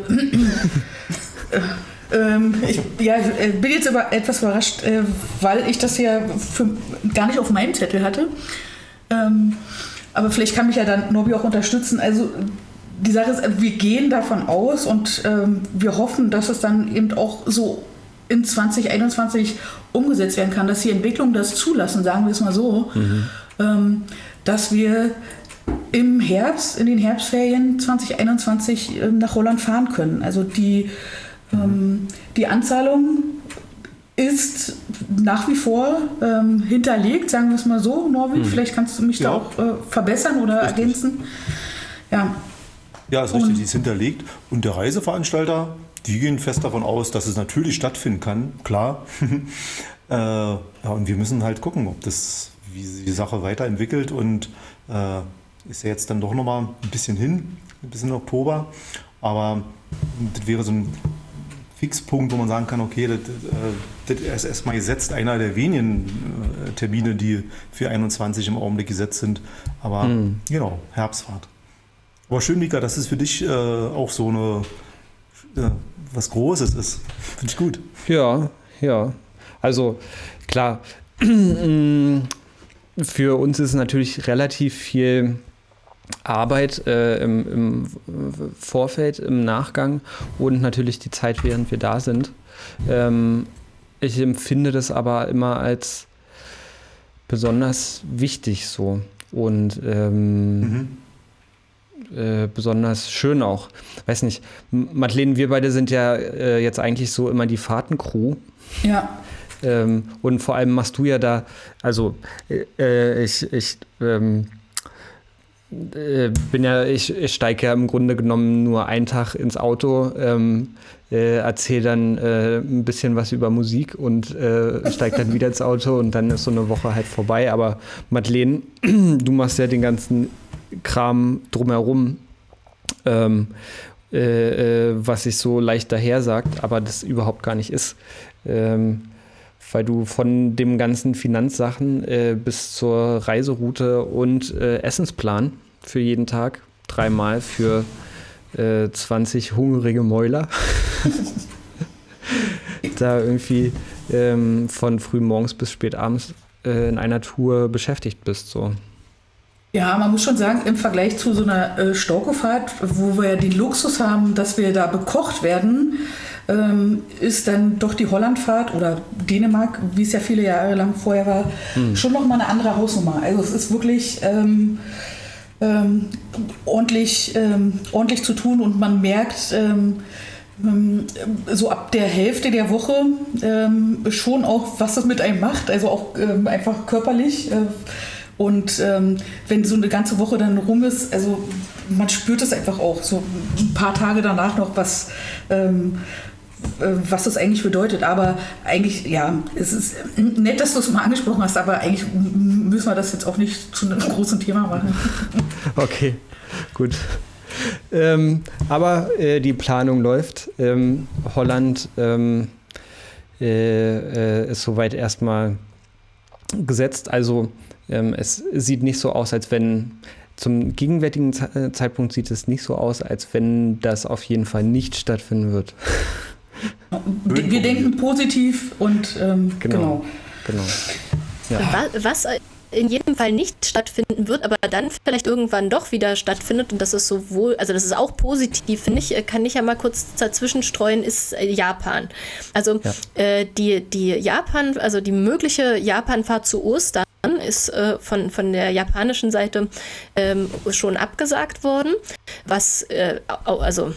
S4: ähm, ich ja, äh, bin jetzt aber etwas überrascht, äh, weil ich das ja für, gar nicht auf meinem Zettel hatte. Ähm, aber vielleicht kann mich ja dann Nobi auch unterstützen. Also die Sache ist, wir gehen davon aus und ähm, wir hoffen, dass es dann eben auch so in 2021 umgesetzt werden kann, dass die Entwicklungen das zulassen, sagen wir es mal so, mhm. ähm, dass wir im Herbst, in den Herbstferien 2021 äh, nach Holland fahren können. Also die, ähm, die Anzahlung ist nach wie vor ähm, hinterlegt, sagen wir es mal so, Norwin. Mhm. Vielleicht kannst du mich ja. da auch äh, verbessern oder Richtig. ergänzen.
S3: Ja. Ja, ist richtig, die ist hinterlegt. Und der Reiseveranstalter, die gehen fest davon aus, dass es natürlich stattfinden kann, klar. äh, ja, und wir müssen halt gucken, ob das, wie sich die Sache weiterentwickelt und äh, ist ja jetzt dann doch nochmal ein bisschen hin, bis in Oktober. Aber das wäre so ein Fixpunkt, wo man sagen kann, okay, das, äh, das ist erstmal gesetzt, einer der wenigen äh, Termine, die für 21 im Augenblick gesetzt sind. Aber mhm. genau, Herbstfahrt. Aber schön, Mika, dass es für dich äh, auch so eine äh, was Großes ist. Finde ich gut.
S1: Ja, ja. Also klar, für uns ist natürlich relativ viel Arbeit äh, im, im, Vorfeld, im Nachgang und natürlich die Zeit, während wir da sind. Ähm, ich empfinde das aber immer als besonders wichtig so und ähm, mhm. äh, besonders schön auch. Weiß nicht, Madeleine, wir beide sind ja äh, jetzt eigentlich so immer die Fahrtencrew.
S4: Ja.
S1: Ähm, und vor allem machst du ja da, also äh, ich, ich ähm, äh, bin ja, ich, ich steige ja im Grunde genommen nur einen Tag ins Auto, ähm, äh, erzähle dann äh, ein bisschen was über Musik und äh, steige dann wieder ins Auto und dann ist so eine Woche halt vorbei. Aber Madeleine, du machst ja den ganzen Kram drumherum. Ähm, äh, äh, was sich so leicht daher sagt, aber das überhaupt gar nicht ist. Ähm, weil du von dem ganzen Finanzsachen äh, bis zur Reiseroute und äh, Essensplan für jeden Tag, dreimal für 20 äh, hungrige Mäuler, da irgendwie ähm, von früh morgens bis spät abends äh, in einer Tour beschäftigt bist. So.
S4: Ja, man muss schon sagen, im Vergleich zu so einer äh, Storkofahrt, wo wir ja den Luxus haben, dass wir da bekocht werden, ähm, ist dann doch die Hollandfahrt oder Dänemark, wie es ja viele Jahre lang vorher war, hm. schon nochmal eine andere Hausnummer. Also es ist wirklich ähm, ähm, ordentlich, ähm, ordentlich zu tun und man merkt ähm, ähm, so ab der Hälfte der Woche schon auch, was das mit einem macht, also auch einfach körperlich. Äh, und ähm, wenn so eine ganze Woche dann rum ist, also man spürt es einfach auch so ein paar Tage danach noch, was, ähm, äh, was das eigentlich bedeutet. Aber eigentlich, ja, es ist nett, dass du es mal angesprochen hast, aber eigentlich müssen wir das jetzt auch nicht zu einem großen Thema machen.
S1: Okay, gut. Ähm, aber äh, die Planung läuft. Ähm, Holland ähm, äh, äh, ist soweit erstmal gesetzt. Also ähm, es sieht nicht so aus, als wenn zum gegenwärtigen äh, Zeitpunkt sieht es nicht so aus, als wenn das auf jeden Fall nicht stattfinden wird.
S4: Wir denken positiv und ähm,
S1: genau. genau.
S2: genau. Ja. Was in jedem Fall nicht stattfinden wird, aber dann vielleicht irgendwann doch wieder stattfindet und das ist sowohl, also das ist auch positiv, finde ich, äh, kann ich ja mal kurz dazwischen streuen, ist äh, Japan. Also ja. äh, die, die Japan, also die mögliche Japanfahrt zu Ostern ist äh, von, von der japanischen Seite ähm, schon abgesagt worden, was äh, also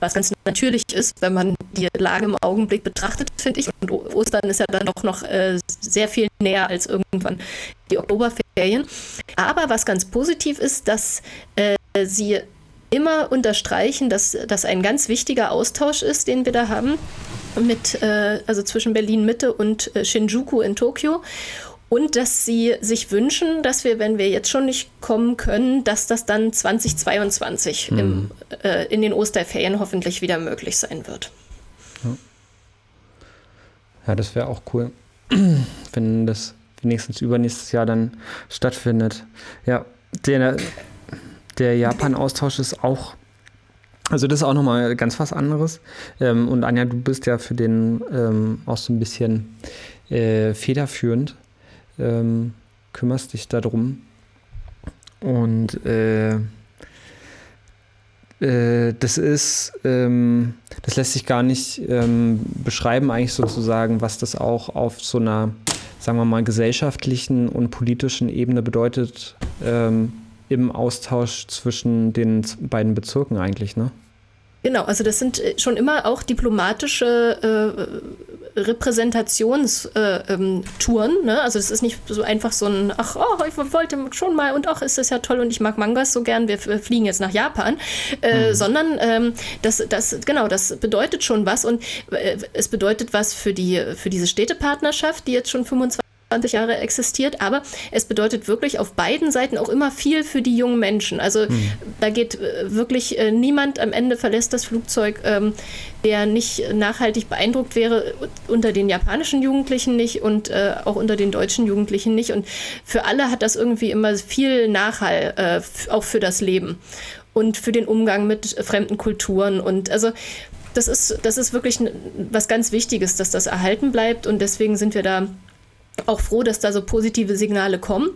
S2: was ganz natürlich ist, wenn man die Lage im Augenblick betrachtet, finde ich. Und Ostern ist ja dann doch noch äh, sehr viel näher als irgendwann die Oktoberferien. Aber was ganz positiv ist, dass äh, sie immer unterstreichen, dass das ein ganz wichtiger Austausch ist, den wir da haben mit, äh, also zwischen Berlin Mitte und äh, Shinjuku in Tokio und dass sie sich wünschen, dass wir, wenn wir jetzt schon nicht kommen können, dass das dann 2022 mhm. im, äh, in den Osterferien hoffentlich wieder möglich sein wird.
S1: Ja, ja das wäre auch cool, wenn das wenigstens übernächstes Jahr dann stattfindet. Ja, der, der Japan-Austausch ist auch also das ist auch nochmal ganz was anderes. Ähm, und Anja, du bist ja für den ähm, auch so ein bisschen äh, federführend ähm, kümmerst dich darum. Und äh, äh, das ist, ähm, das lässt sich gar nicht ähm, beschreiben, eigentlich sozusagen, was das auch auf so einer, sagen wir mal, gesellschaftlichen und politischen Ebene bedeutet ähm, im Austausch zwischen den beiden Bezirken eigentlich, ne?
S2: Genau, also das sind äh, schon immer auch diplomatische äh, Repräsentationstouren. Äh, ähm, ne? Also es ist nicht so einfach so ein, ach, oh, ich wollte schon mal und ach, ist das ja toll und ich mag Mangas so gern, wir fliegen jetzt nach Japan, äh, mhm. sondern ähm, das, das, genau, das bedeutet schon was und äh, es bedeutet was für die, für diese Städtepartnerschaft, die jetzt schon 25 20 Jahre existiert, aber es bedeutet wirklich auf beiden Seiten auch immer viel für die jungen Menschen. Also mhm. da geht äh, wirklich äh, niemand am Ende verlässt das Flugzeug, ähm, der nicht nachhaltig beeindruckt wäre, unter den japanischen Jugendlichen nicht und äh, auch unter den deutschen Jugendlichen nicht. Und für alle hat das irgendwie immer viel Nachhall, äh, auch für das Leben und für den Umgang mit fremden Kulturen. Und also das ist, das ist wirklich was ganz Wichtiges, dass das erhalten bleibt und deswegen sind wir da auch froh, dass da so positive Signale kommen.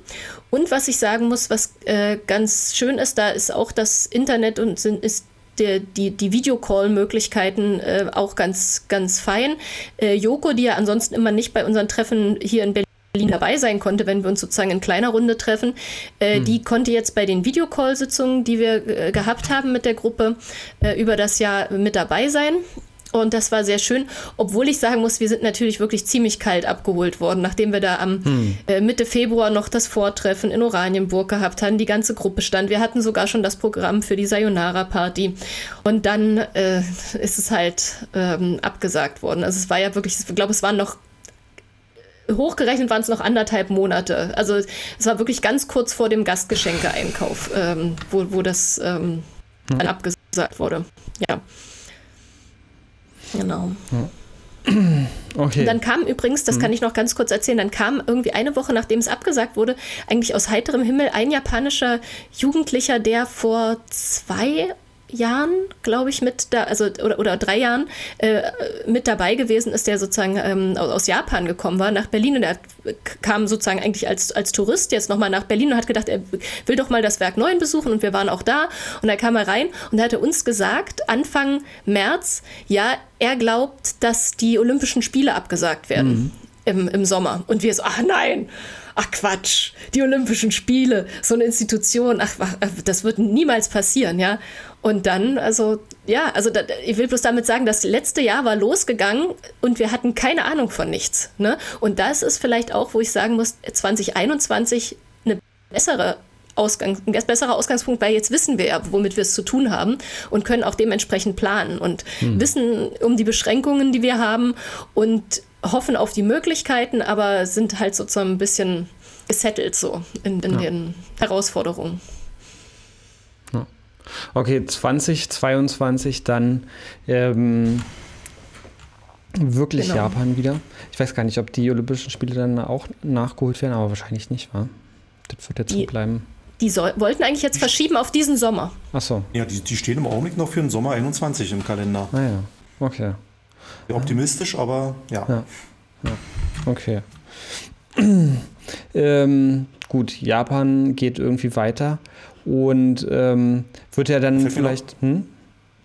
S2: Und was ich sagen muss, was äh, ganz schön ist, da ist auch das Internet und sind, ist der, die, die Videocall-Möglichkeiten äh, auch ganz, ganz fein. Äh, Joko, die ja ansonsten immer nicht bei unseren Treffen hier in Berlin dabei sein konnte, wenn wir uns sozusagen in kleiner Runde treffen. Äh, hm. Die konnte jetzt bei den Videocall-Sitzungen, die wir äh, gehabt haben mit der Gruppe, äh, über das Jahr mit dabei sein. Und das war sehr schön, obwohl ich sagen muss, wir sind natürlich wirklich ziemlich kalt abgeholt worden, nachdem wir da am hm. äh, Mitte Februar noch das Vortreffen in Oranienburg gehabt hatten. Die ganze Gruppe stand. Wir hatten sogar schon das Programm für die Sayonara-Party. Und dann äh, ist es halt ähm, abgesagt worden. Also es war ja wirklich, ich glaube, es waren noch hochgerechnet waren es noch anderthalb Monate. Also es war wirklich ganz kurz vor dem Gastgeschenke-Einkauf, ähm, wo, wo das ähm, hm. abgesagt abgesagt wurde. Ja. Genau. Ja.
S1: Okay.
S2: Und dann kam übrigens, das kann mhm. ich noch ganz kurz erzählen, dann kam irgendwie eine Woche, nachdem es abgesagt wurde, eigentlich aus heiterem Himmel ein japanischer Jugendlicher, der vor zwei Jahren, glaube ich, mit da, also oder, oder drei Jahren äh, mit dabei gewesen ist, der sozusagen ähm, aus Japan gekommen war, nach Berlin. Und er kam sozusagen eigentlich als, als Tourist jetzt nochmal nach Berlin und hat gedacht, er will doch mal das Werk 9 besuchen und wir waren auch da. Und dann kam er rein und er hatte uns gesagt, Anfang März, ja, er glaubt, dass die Olympischen Spiele abgesagt werden mhm. im, im Sommer. Und wir so, ach nein, ach Quatsch, die Olympischen Spiele, so eine Institution, ach, das wird niemals passieren, ja. Und dann, also, ja, also da, ich will bloß damit sagen, das letzte Jahr war losgegangen und wir hatten keine Ahnung von nichts. Ne? Und das ist vielleicht auch, wo ich sagen muss, 2021 eine bessere Ausgang, ein besserer Ausgangspunkt, weil jetzt wissen wir ja, womit wir es zu tun haben und können auch dementsprechend planen und hm. wissen um die Beschränkungen, die wir haben und hoffen auf die Möglichkeiten, aber sind halt sozusagen ein bisschen gesettelt so in, in ja. den Herausforderungen.
S1: Okay, 2022 dann ähm, wirklich genau. Japan wieder. Ich weiß gar nicht, ob die Olympischen Spiele dann auch nachgeholt werden, aber wahrscheinlich nicht, wa? Das wird jetzt die, so bleiben.
S2: Die soll, wollten eigentlich jetzt verschieben auf diesen Sommer.
S1: Ach so.
S3: Ja, die, die stehen im Augenblick noch für den Sommer 21 im Kalender.
S1: Ah ja, okay.
S3: Optimistisch, aber ja. ja.
S1: ja. Okay. ähm, gut, Japan geht irgendwie weiter. Und ähm, wird er dann Fällt vielleicht. Noch, hm?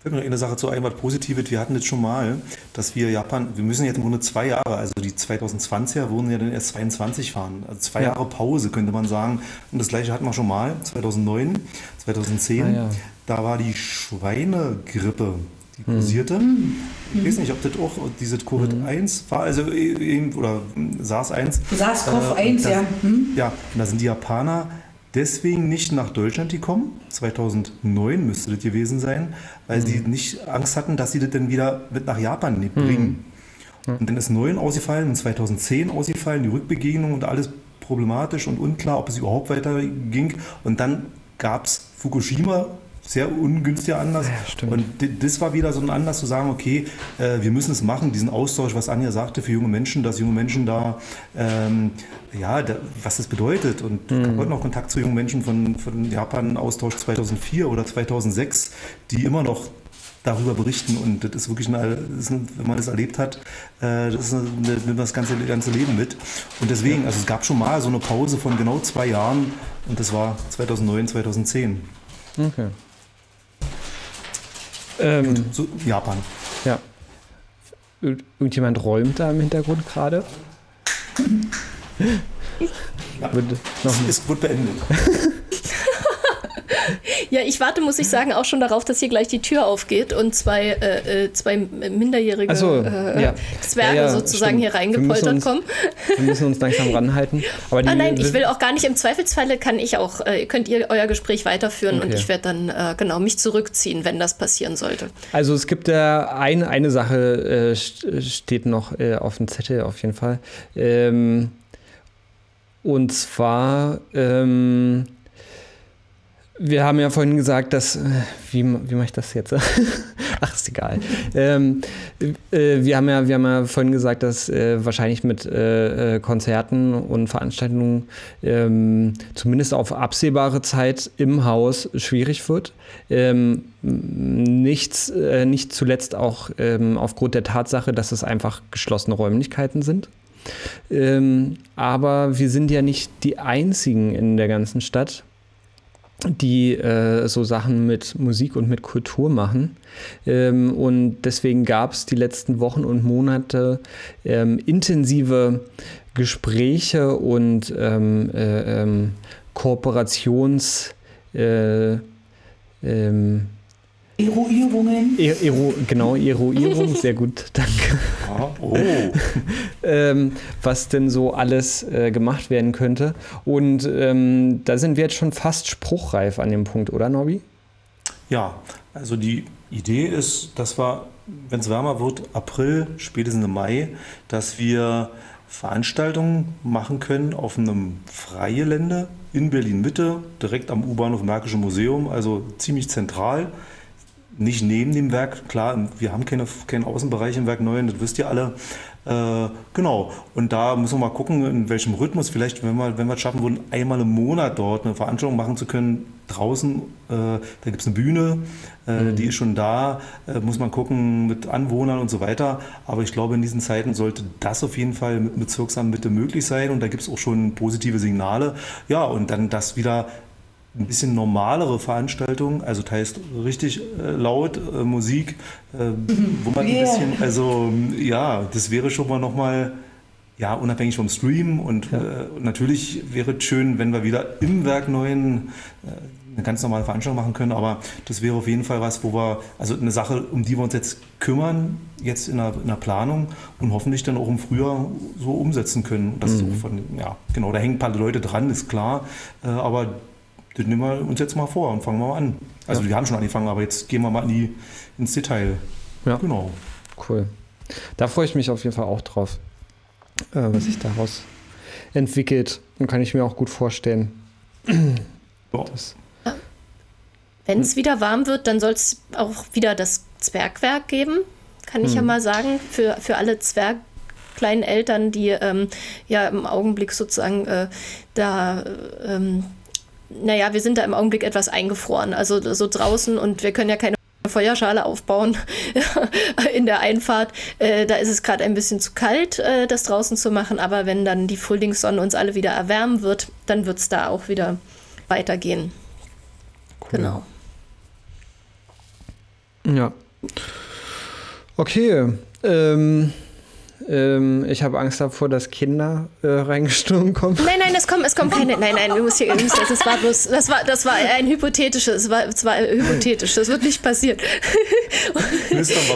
S3: Fällt mir noch eine Sache zu ein, was Positives. Wir hatten jetzt schon mal, dass wir Japan, wir müssen jetzt im Grunde zwei Jahre, also die 2020er wurden ja dann erst 22 fahren. Also zwei ja. Jahre Pause, könnte man sagen. Und das gleiche hatten wir schon mal, 2009, 2010. Ah, ja. Da war die Schweinegrippe die kursierte. Mhm. Ich weiß nicht, ob das auch diese Covid-1 war, also oder SARS-1.
S4: SARS-CoV-1, äh, ja.
S3: Mhm. Ja, und da sind die Japaner deswegen nicht nach Deutschland gekommen. 2009 müsste das gewesen sein, weil mhm. sie nicht Angst hatten, dass sie das dann wieder mit nach Japan nicht bringen. Mhm. Und dann ist 9 ausgefallen und 2010 ausgefallen, die Rückbegegnung und alles problematisch und unklar, ob es überhaupt weiterging. Und dann gab es Fukushima sehr ungünstiger Anlass. Ja, und das war wieder so ein Anlass zu sagen, okay, äh, wir müssen es machen, diesen Austausch, was Anja sagte, für junge Menschen, dass junge Menschen da, ähm, ja, da, was das bedeutet. Und mhm. ich habe heute noch Kontakt zu jungen Menschen von, von Japan-Austausch 2004 oder 2006, die immer noch darüber berichten und das ist wirklich, eine, ist eine, wenn man das erlebt hat, äh, das ist eine, nimmt man das ganze, ganze Leben mit. Und deswegen, also es gab schon mal so eine Pause von genau zwei Jahren und das war 2009, 2010.
S1: Okay.
S3: Ähm, so Japan.
S1: Ja. Irgendjemand räumt da im Hintergrund gerade?
S3: Ja, wird noch es wird beendet.
S2: Ja, ich warte, muss ich sagen, auch schon darauf, dass hier gleich die Tür aufgeht und zwei, äh, äh zwei minderjährige so, äh, ja. Zwerge ja, ja, sozusagen stimmt. hier reingepoltert
S1: uns,
S2: kommen.
S1: Wir müssen uns langsam ranhalten.
S2: Aber die, ah nein, ich will auch gar nicht. Im Zweifelsfalle kann ich auch, äh, könnt ihr euer Gespräch weiterführen okay. und ich werde dann äh, genau mich zurückziehen, wenn das passieren sollte.
S1: Also es gibt ja ein, eine Sache, äh, steht noch auf dem Zettel auf jeden Fall. Ähm, und zwar ähm, wir haben ja vorhin gesagt, dass. Äh, wie, wie mache ich das jetzt? Ach, ist egal. Ähm, äh, wir, haben ja, wir haben ja vorhin gesagt, dass äh, wahrscheinlich mit äh, äh Konzerten und Veranstaltungen ähm, zumindest auf absehbare Zeit im Haus schwierig wird. Ähm, nichts, äh, nicht zuletzt auch ähm, aufgrund der Tatsache, dass es einfach geschlossene Räumlichkeiten sind. Ähm, aber wir sind ja nicht die einzigen in der ganzen Stadt die äh, so Sachen mit Musik und mit Kultur machen. Ähm, und deswegen gab es die letzten Wochen und Monate ähm, intensive Gespräche und ähm, äh, ähm, Kooperations äh, ähm,
S4: Eruierungen.
S1: E Eru genau, Eruierung, sehr gut, danke. Ah, oh. ähm, was denn so alles äh, gemacht werden könnte. Und ähm, da sind wir jetzt schon fast spruchreif an dem Punkt, oder Nobby?
S3: Ja, also die Idee ist, dass wir, wenn es wärmer wird, April, spätestens im Mai, dass wir Veranstaltungen machen können auf einem Freigelände in Berlin-Mitte, direkt am U-Bahnhof Märkische Museum, also ziemlich zentral nicht neben dem Werk, klar, wir haben keine, keinen Außenbereich im Werk 9, das wisst ihr alle. Äh, genau, und da müssen wir mal gucken, in welchem Rhythmus, vielleicht, wenn wir, wenn wir es schaffen würden, einmal im Monat dort eine Veranstaltung machen zu können, draußen, äh, da gibt es eine Bühne, äh, mhm. die ist schon da, äh, muss man gucken mit Anwohnern und so weiter. Aber ich glaube, in diesen Zeiten sollte das auf jeden Fall mit Bezirksamt Mitte möglich sein und da gibt es auch schon positive Signale. Ja, und dann das wieder ein bisschen normalere Veranstaltung, also heißt richtig äh, laut äh, Musik, äh, wo man yeah. ein bisschen, also ja, das wäre schon mal nochmal, ja, unabhängig vom Stream und ja. Äh, natürlich wäre es schön, wenn wir wieder im Werk neuen äh, eine ganz normale Veranstaltung machen können, aber das wäre auf jeden Fall was, wo wir, also eine Sache, um die wir uns jetzt kümmern, jetzt in der, in der Planung und hoffentlich dann auch im Frühjahr so umsetzen können. Das mhm. ist von, ja, genau, da hängen ein paar Leute dran, ist klar, äh, aber das nehmen wir uns jetzt mal vor und fangen wir mal an. Also ja. wir haben schon angefangen, aber jetzt gehen wir mal in die, ins Detail.
S1: Ja. Genau. Cool. Da freue ich mich auf jeden Fall auch drauf, äh, was sich daraus entwickelt. Und kann ich mir auch gut vorstellen.
S2: Ja. Wenn es wieder warm wird, dann soll es auch wieder das Zwergwerk geben, kann ich hm. ja mal sagen, für, für alle Zwerg kleinen Eltern, die ähm, ja im Augenblick sozusagen äh, da ähm, naja, wir sind da im Augenblick etwas eingefroren, also so draußen und wir können ja keine Feuerschale aufbauen in der Einfahrt. Äh, da ist es gerade ein bisschen zu kalt, äh, das draußen zu machen, aber wenn dann die Frühlingssonne uns alle wieder erwärmen wird, dann wird es da auch wieder weitergehen. Cool. Genau.
S1: Ja. Okay. Ähm, ähm, ich habe Angst davor, dass Kinder äh, reingestürmt kommen.
S2: Nein, nein, es kommen, es kommen keine. Nein, nein, du musst hier, du musst, das war bloß, das war, das war ein hypothetisches, es war, es war hypothetisch, das wird nicht passieren.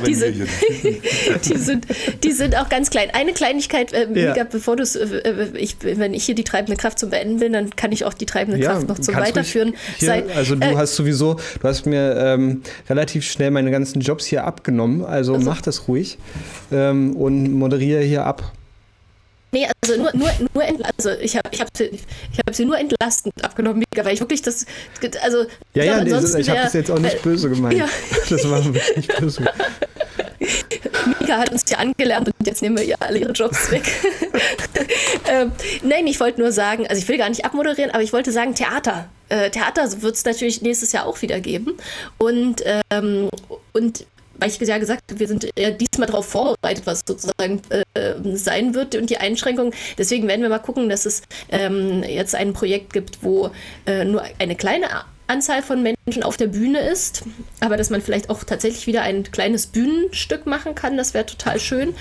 S2: die, sind, die, sind, die sind auch ganz klein. Eine Kleinigkeit, äh, ja. Mika, bevor du äh, ich, wenn ich hier die treibende Kraft zum Beenden will, dann kann ich auch die treibende ja, Kraft noch zum Weiterführen.
S1: Hier, sein. Also du äh, hast sowieso, du hast mir ähm, relativ schnell meine ganzen Jobs hier abgenommen, also, also. mach das ruhig ähm, und moderiere hier ab.
S2: Nee, also nur, nur, nur also ich habe ich hab, ich hab sie nur entlastend abgenommen, weil ich wirklich das, also
S1: ja, ja, nee, ich habe das jetzt auch nicht böse gemeint. Ja. Das war nicht böse.
S2: Mika hat uns ja angelernt und jetzt nehmen wir ihr alle ihre Jobs weg. ähm, nein, ich wollte nur sagen, also ich will gar nicht abmoderieren, aber ich wollte sagen, Theater. Äh, Theater wird es natürlich nächstes Jahr auch wieder geben. Und, ähm, und weil ich ja gesagt habe, wir sind ja diesmal darauf vorbereitet, was sozusagen äh, sein wird und die Einschränkungen. Deswegen werden wir mal gucken, dass es ähm, jetzt ein Projekt gibt, wo äh, nur eine kleine Anzahl von Menschen auf der Bühne ist, aber dass man vielleicht auch tatsächlich wieder ein kleines Bühnenstück machen kann, das wäre total schön.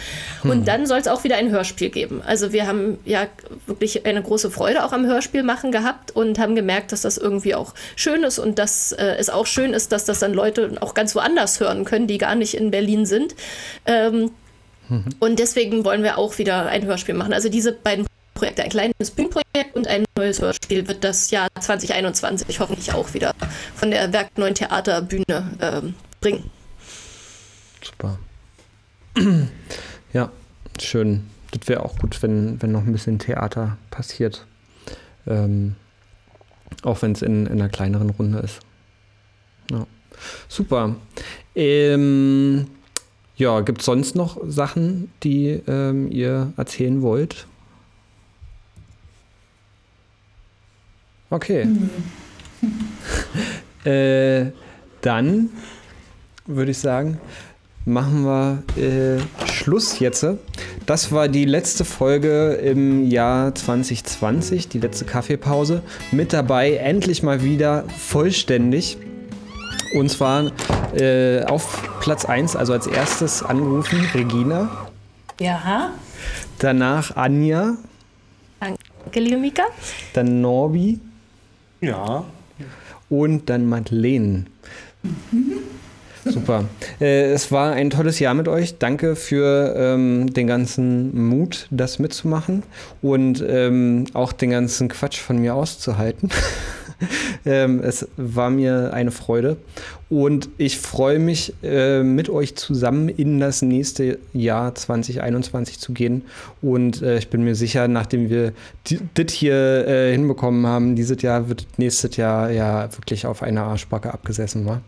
S2: Und hm. dann soll es auch wieder ein Hörspiel geben. Also wir haben ja wirklich eine große Freude auch am Hörspiel machen gehabt und haben gemerkt, dass das irgendwie auch schön ist und dass äh, es auch schön ist, dass das dann Leute auch ganz woanders hören können, die gar nicht in Berlin sind. Ähm, mhm. Und deswegen wollen wir auch wieder ein Hörspiel machen. Also diese beiden Projekte, ein kleines Bühnenprojekt und ein neues Hörspiel wird das Jahr 2021 hoffentlich auch wieder von der Werk 9 Theaterbühne ähm, bringen.
S1: Super. ja, schön. Das wäre auch gut, wenn, wenn noch ein bisschen Theater passiert. Ähm, auch wenn es in, in einer kleineren Runde ist. Ja. Super. Ähm, ja, gibt es sonst noch Sachen, die ähm, ihr erzählen wollt? Okay. Mhm. äh, dann würde ich sagen, machen wir äh, Schluss jetzt. Das war die letzte Folge im Jahr 2020, die letzte Kaffeepause. Mit dabei endlich mal wieder vollständig. Und zwar äh, auf Platz 1, also als erstes angerufen, Regina.
S5: Ja.
S1: Danach Anja.
S2: Danke, liebe Mika.
S1: Dann Norbi.
S3: Ja.
S1: Und dann Madeleine. Super. Äh, es war ein tolles Jahr mit euch. Danke für ähm, den ganzen Mut, das mitzumachen und ähm, auch den ganzen Quatsch von mir auszuhalten. ähm, es war mir eine Freude. Und ich freue mich, äh, mit euch zusammen in das nächste Jahr 2021 zu gehen. Und äh, ich bin mir sicher, nachdem wir das hier äh, hinbekommen haben, dieses Jahr wird nächstes Jahr ja wirklich auf einer Arschbacke abgesessen. Wa?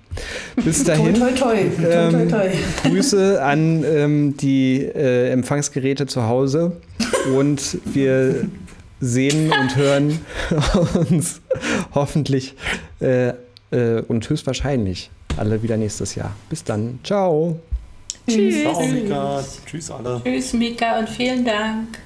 S1: Bis dahin. toi, toi, toi. Ähm, toi, toi, Grüße an ähm, die äh, Empfangsgeräte zu Hause. Und wir sehen und hören uns hoffentlich äh, äh, und höchstwahrscheinlich alle wieder nächstes Jahr. Bis dann. Ciao.
S5: Tschüss. Ciao, Mika. Tschüss alle. Tschüss, Mika, und vielen Dank.